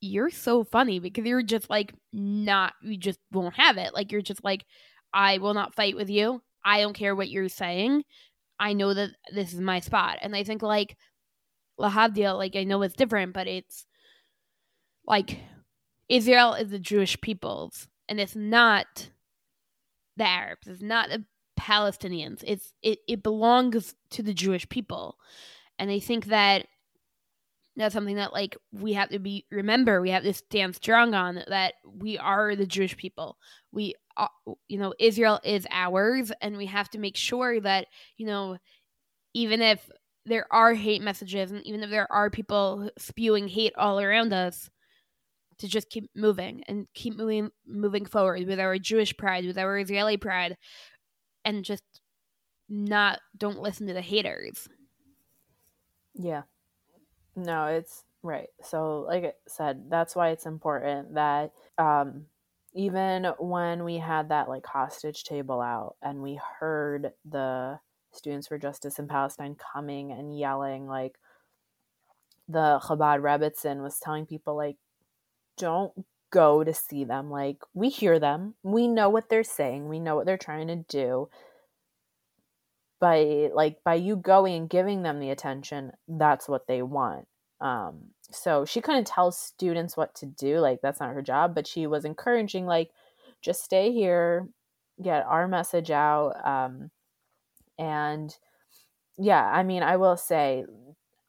You're so funny because you're just like, not, you just won't have it. Like, you're just like, I will not fight with you. I don't care what you're saying. I know that this is my spot. And I think, like, Lahavdil, like, I know it's different, but it's like Israel is the Jewish peoples, and it's not the Arabs. It's not the Palestinians. It's it, it belongs to the Jewish people. And I think that that's something that like we have to be remember we have to stand strong on that we are the jewish people we are, uh, you know israel is ours and we have to make sure that you know even if there are hate messages and even if there are people spewing hate all around us to just keep moving and keep moving moving forward with our jewish pride with our israeli pride and just not don't listen to the haters yeah no, it's right. So, like I said, that's why it's important that um, even when we had that like hostage table out and we heard the students for justice in Palestine coming and yelling, like the Chabad Rebbitzin was telling people, like, don't go to see them. Like, we hear them, we know what they're saying, we know what they're trying to do by like by you going and giving them the attention that's what they want um so she couldn't tell students what to do like that's not her job but she was encouraging like just stay here get our message out um and yeah i mean i will say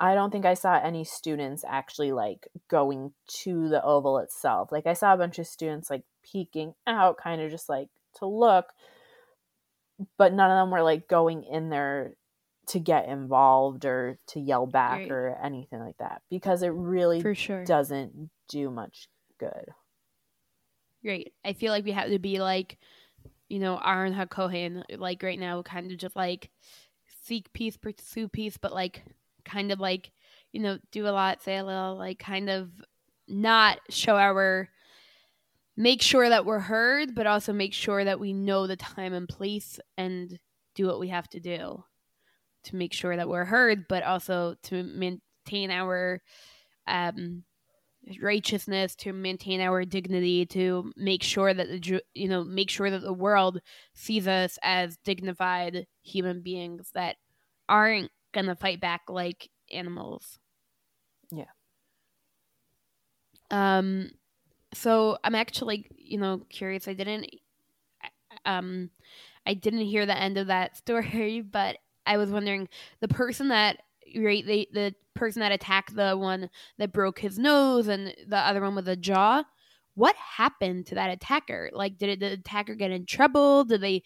i don't think i saw any students actually like going to the oval itself like i saw a bunch of students like peeking out kind of just like to look but none of them were like going in there to get involved or to yell back right. or anything like that because it really For sure. doesn't do much good. Great. I feel like we have to be like, you know, Aaron HaKohen, like right now, kind of just like seek peace, pursue peace, but like kind of like, you know, do a lot, say a little, like kind of not show our make sure that we're heard, but also make sure that we know the time and place and do what we have to do to make sure that we're heard, but also to maintain our um, righteousness, to maintain our dignity, to make sure that the you know make sure that the world sees us as dignified human beings that aren't gonna fight back like animals. Yeah. Um so I'm actually, you know, curious. I didn't, um, I didn't hear the end of that story, but I was wondering the person that right the the person that attacked the one that broke his nose and the other one with a jaw what happened to that attacker? Like, did, it, did the attacker get in trouble? Did they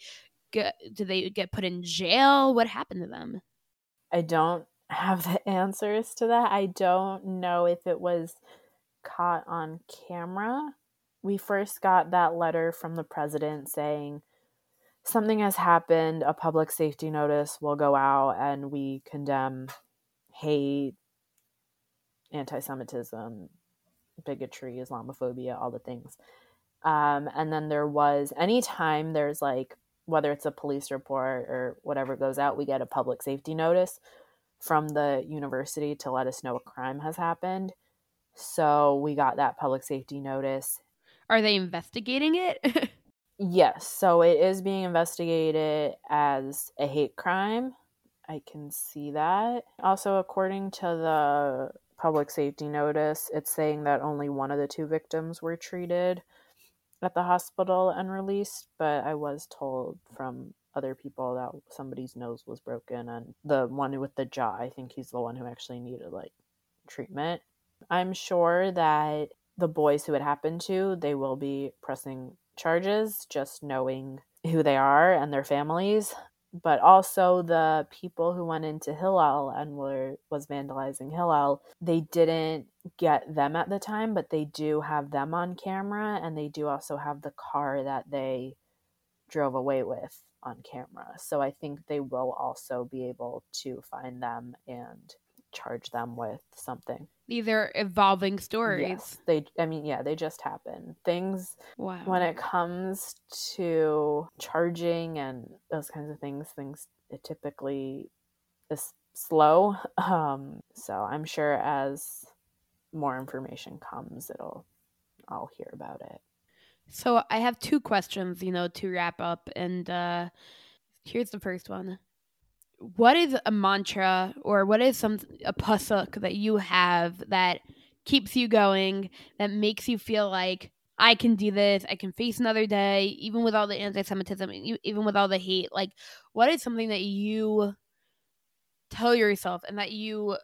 get did they get put in jail? What happened to them? I don't have the answers to that. I don't know if it was caught on camera. We first got that letter from the president saying something has happened, a public safety notice will go out, and we condemn hate, anti Semitism, bigotry, Islamophobia, all the things. Um, and then there was anytime there's like whether it's a police report or whatever goes out, we get a public safety notice from the university to let us know a crime has happened. So we got that public safety notice. Are they investigating it? yes. So it is being investigated as a hate crime. I can see that. Also, according to the public safety notice, it's saying that only one of the two victims were treated at the hospital and released, but I was told from other people that somebody's nose was broken and the one with the jaw, I think he's the one who actually needed like treatment. I'm sure that the boys who it happened to, they will be pressing charges just knowing who they are and their families but also the people who went into Hillel and were was vandalizing Hillel, they didn't get them at the time, but they do have them on camera and they do also have the car that they drove away with on camera. So I think they will also be able to find them and charge them with something. These are evolving stories. Yes, they I mean, yeah, they just happen. Things wow. when it comes to charging and those kinds of things, things typically is slow. Um, so I'm sure as more information comes, it'll I'll hear about it. So I have two questions, you know, to wrap up and uh here's the first one what is a mantra or what is some a pasuk that you have that keeps you going that makes you feel like I can do this. I can face another day, even with all the anti-Semitism, even with all the hate. Like, what is something that you tell yourself and that you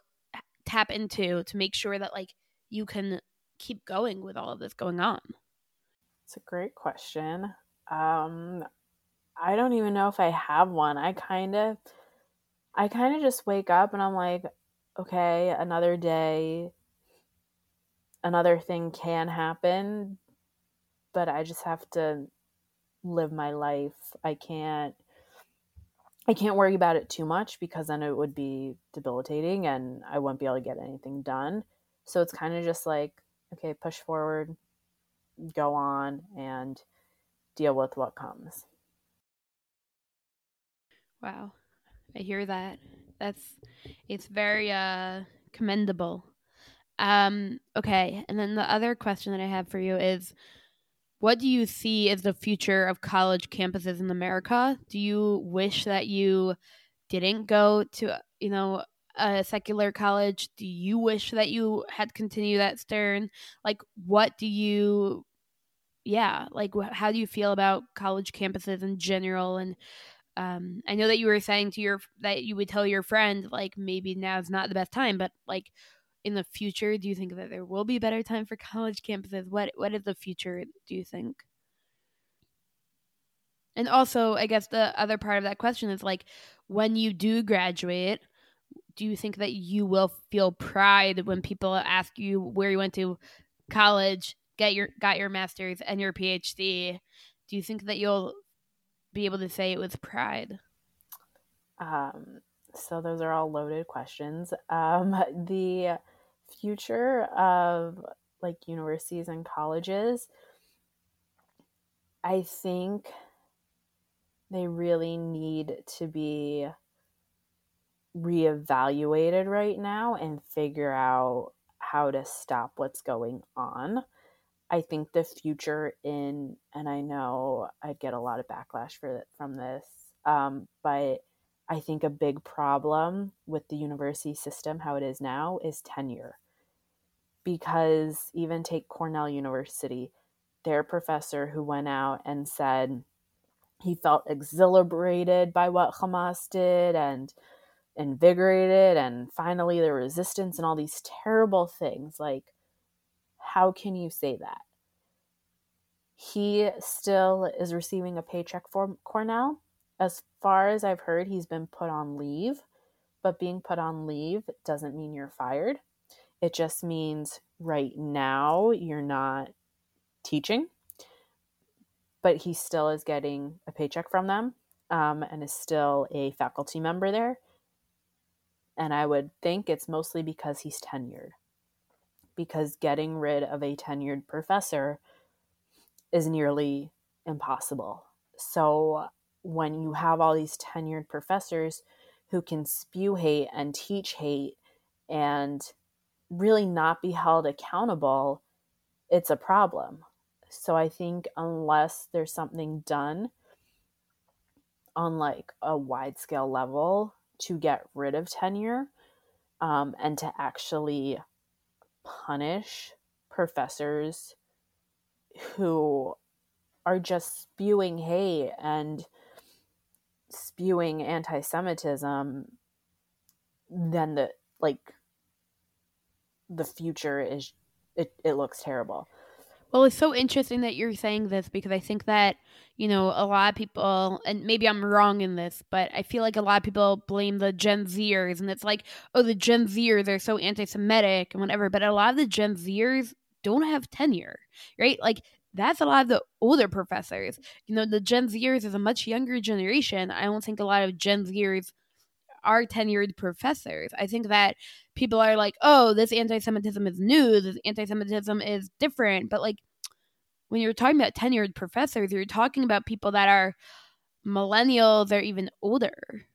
tap into to make sure that like you can keep going with all of this going on? It's a great question. Um, I don't even know if I have one. I kind of I kind of just wake up and I'm like, okay, another day, another thing can happen, but I just have to live my life. I can't I can't worry about it too much because then it would be debilitating and I wouldn't be able to get anything done. So it's kind of just like, okay, push forward, go on and deal with what comes. Wow. I hear that. That's it's very uh commendable. Um okay, and then the other question that I have for you is what do you see as the future of college campuses in America? Do you wish that you didn't go to, you know, a secular college? Do you wish that you had continued at Stern? Like what do you yeah, like how do you feel about college campuses in general and um, I know that you were saying to your that you would tell your friend like maybe now is not the best time, but like in the future, do you think that there will be better time for college campuses? What what is the future? Do you think? And also, I guess the other part of that question is like, when you do graduate, do you think that you will feel pride when people ask you where you went to college, get your got your master's and your PhD? Do you think that you'll be able to say it with pride? Um, so those are all loaded questions. Um, the future of like universities and colleges, I think they really need to be reevaluated right now and figure out how to stop what's going on. I think the future in, and I know I'd get a lot of backlash for from this, um, but I think a big problem with the university system, how it is now, is tenure. Because even take Cornell University, their professor who went out and said he felt exhilarated by what Hamas did and invigorated, and finally the resistance and all these terrible things. Like, how can you say that? He still is receiving a paycheck from Cornell. As far as I've heard, he's been put on leave, but being put on leave doesn't mean you're fired. It just means right now you're not teaching, but he still is getting a paycheck from them um, and is still a faculty member there. And I would think it's mostly because he's tenured. Because getting rid of a tenured professor is nearly impossible. So when you have all these tenured professors who can spew hate and teach hate and really not be held accountable, it's a problem. So I think unless there's something done on like a wide scale level to get rid of tenure um, and to actually punish professors who are just spewing hate and spewing anti-Semitism, then the like the future is it, it looks terrible. Well, it's so interesting that you're saying this because I think that, you know, a lot of people, and maybe I'm wrong in this, but I feel like a lot of people blame the Gen Zers, and it's like, oh, the Gen Zers are so anti Semitic and whatever. But a lot of the Gen Zers don't have tenure, right? Like, that's a lot of the older professors. You know, the Gen Zers is a much younger generation. I don't think a lot of Gen Zers are tenured professors. I think that people are like, oh, this anti Semitism is new, this anti Semitism is different. But like when you're talking about tenured professors, you're talking about people that are millennials or even older.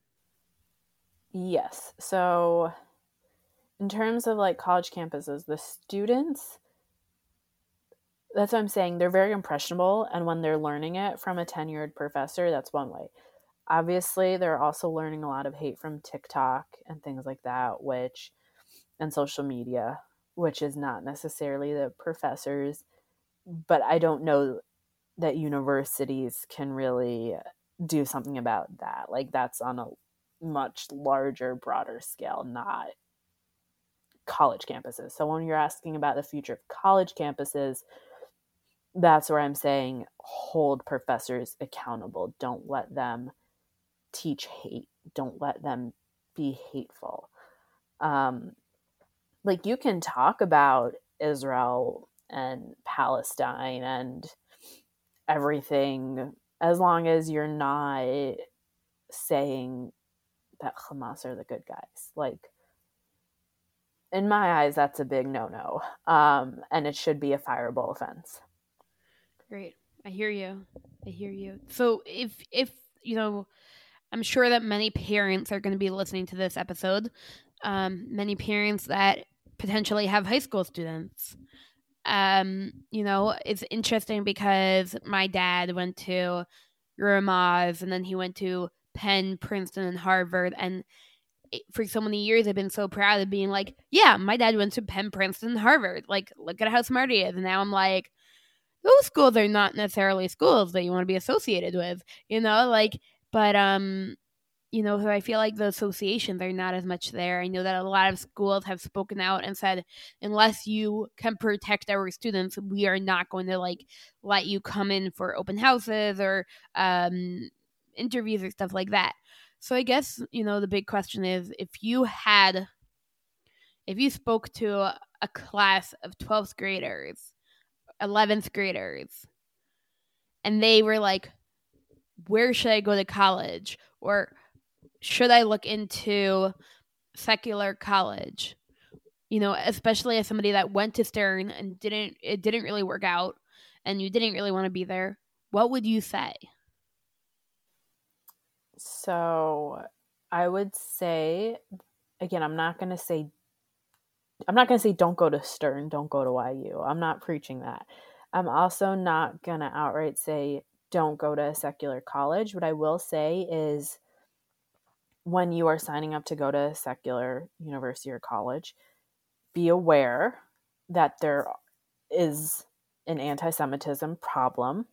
Yes. So in terms of like college campuses, the students that's what I'm saying. They're very impressionable, and when they're learning it from a tenured professor, that's one way obviously they're also learning a lot of hate from TikTok and things like that, which and social media, which is not necessarily the professors, but I don't know that universities can really do something about that. Like that's on a much larger, broader scale, not college campuses. So when you're asking about the future of college campuses, that's where I'm saying hold professors accountable. Don't let them teach hate. Don't let them be hateful. Um, like you can talk about Israel and Palestine and everything as long as you're not saying that Hamas are the good guys. Like, in my eyes, that's a big no no. Um, and it should be a fireable offense. Great. I hear you. I hear you. So if, if, you know, I'm sure that many parents are going to be listening to this episode. Um, many parents that potentially have high school students. Um, you know, it's interesting because my dad went to Ramaz and then he went to Penn, Princeton, and Harvard. And for so many years, I've been so proud of being like, yeah, my dad went to Penn, Princeton, Harvard. Like, look at how smart he is. And now I'm like, those schools are not necessarily schools that you want to be associated with, you know, like but um you know, so I feel like the associations are not as much there. I know that a lot of schools have spoken out and said, unless you can protect our students, we are not going to like let you come in for open houses or um, interviews or stuff like that. So I guess, you know, the big question is if you had, if you spoke to a, class of 12th graders, 11th graders, and they were like, where should I go to college? Or should I look into secular college? You know, especially as somebody that went to Stern and didn't it didn't really work out and you didn't really want to be there. What would you say? So, I would say again, I'm not going to say I'm not going to say don't go to Stern, don't go to YU. I'm not preaching that. I'm also not going to outright say don't go to a secular college. What I will say is when you are signing up to go to a secular university or college, be aware that there is an anti Semitism problem.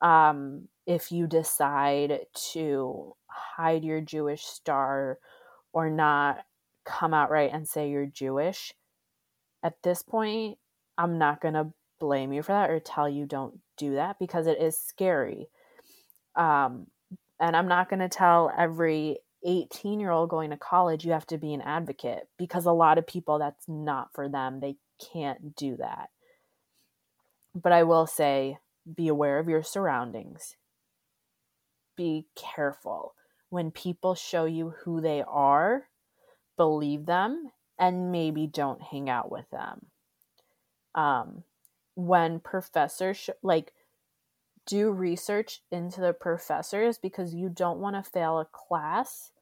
Um, if you decide to hide your Jewish star or not come out right and say you're Jewish, at this point, I'm not going to blame you for that or tell you don't do that because it is scary. Um, and I'm not going to tell every 18 year old going to college you have to be an advocate because a lot of people that's not for them. They can't do that. But I will say be aware of your surroundings. Be careful. When people show you who they are, believe them and maybe don't hang out with them. Um, when professors, sh- like, do research into the professors because you don't want to fail a class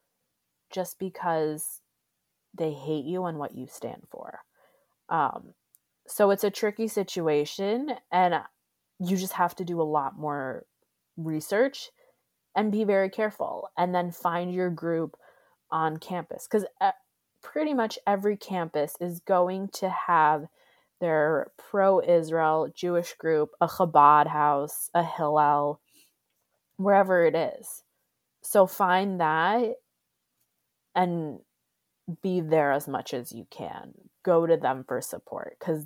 just because they hate you and what you stand for. Um, so it's a tricky situation, and you just have to do a lot more research and be very careful, and then find your group on campus because uh, pretty much every campus is going to have their pro Israel Jewish group, a Chabad house, a Hillel, wherever it is. So find that and be there as much as you can. Go to them for support because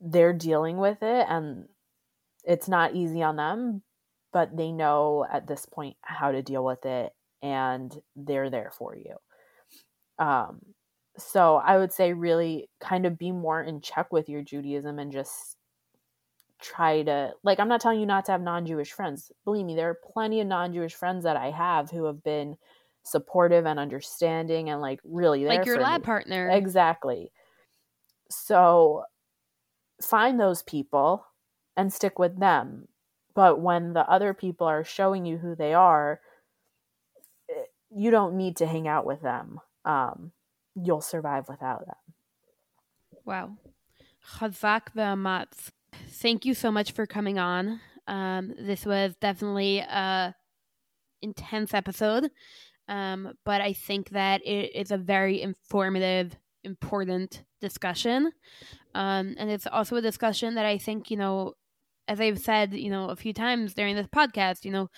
they're dealing with it and it's not easy on them, but they know at this point how to deal with it and they're there for you. Um, so I would say really kind of be more in check with your Judaism and just try to like I'm not telling you not to have non-Jewish friends. Believe me, there are plenty of non-Jewish friends that I have who have been supportive and understanding and like really like your lab me. partner. Exactly. So find those people and stick with them. But when the other people are showing you who they are, eh, you don't need to hang out with them. Um, you'll survive without them. Wow. Chazak v'amatz. Thank you so much for coming on. Um, this was definitely a intense episode, um, but I think that it is a very informative, important discussion. Um, and it's also a discussion that I think, you know, as I've said, you know, a few times during this podcast, you know,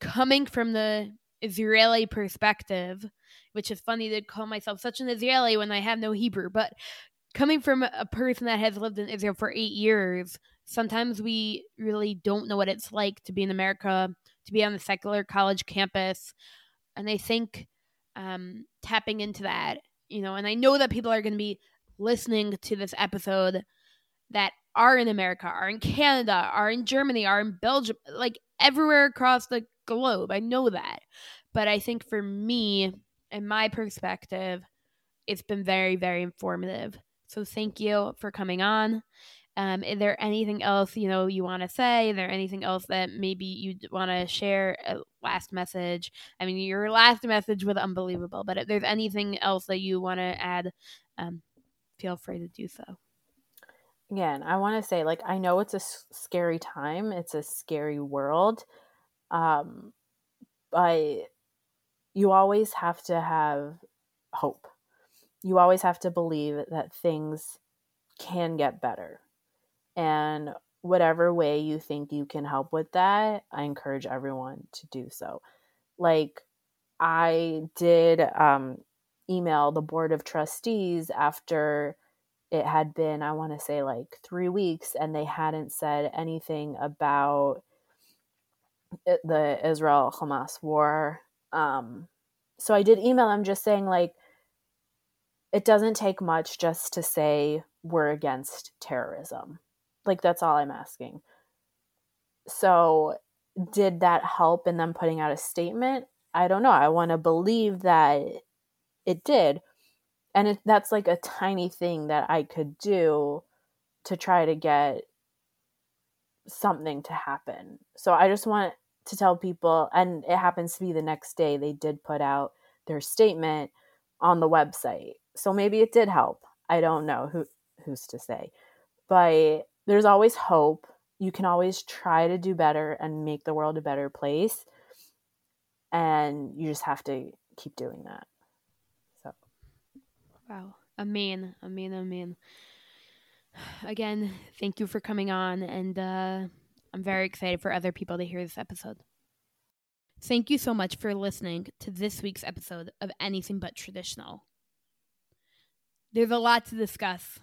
coming from the Israeli perspective, which is funny to call myself such an Israeli when I have no Hebrew, but coming from a person that has lived in Israel for eight years, sometimes we really don't know what it's like to be in America, to be on the secular college campus. And I think um, tapping into that, you know, and I know that people are going to be listening to this episode that are in America, are in Canada, are in Germany, are in Belgium, like everywhere across the globe. I know that. But I think for me, in my perspective, it's been very, very informative. So thank you for coming on. Um, is there anything else you know you want to say? Is there anything else that maybe you want to share? A last message. I mean, your last message was unbelievable. But if there's anything else that you want to add, um, feel free to do so. Again, I want to say, like, I know it's a scary time. It's a scary world. Um, but you always have to have hope. You always have to believe that things can get better. And whatever way you think you can help with that, I encourage everyone to do so. Like, I did um, email the board of trustees after it had been, I want to say, like three weeks, and they hadn't said anything about the Israel Hamas war. Um, so I did email them just saying, like, it doesn't take much just to say we're against terrorism. Like, that's all I'm asking. So, did that help in them putting out a statement? I don't know. I want to believe that it did. And it, that's like a tiny thing that I could do to try to get something to happen. So I just want to tell people, and it happens to be the next day, they did put out their statement on the website. So maybe it did help. I don't know who who's to say. But there's always hope. You can always try to do better and make the world a better place. And you just have to keep doing that. So Wow. Amen. Amen. Amen. Again, thank you for coming on and uh I'm very excited for other people to hear this episode. Thank you so much for listening to this week's episode of Anything But Traditional. There's a lot to discuss,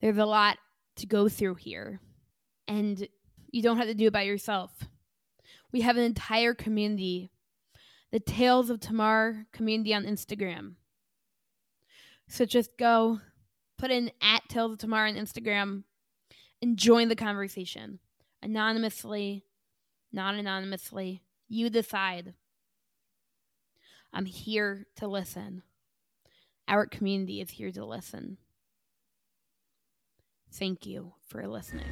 there's a lot to go through here. And you don't have to do it by yourself. We have an entire community, the Tales of Tamar community on Instagram. So just go put in at Tales of Tamar on Instagram and join the conversation anonymously, not anonymously. You decide. I'm here to listen. Our community is here to listen. Thank you for listening.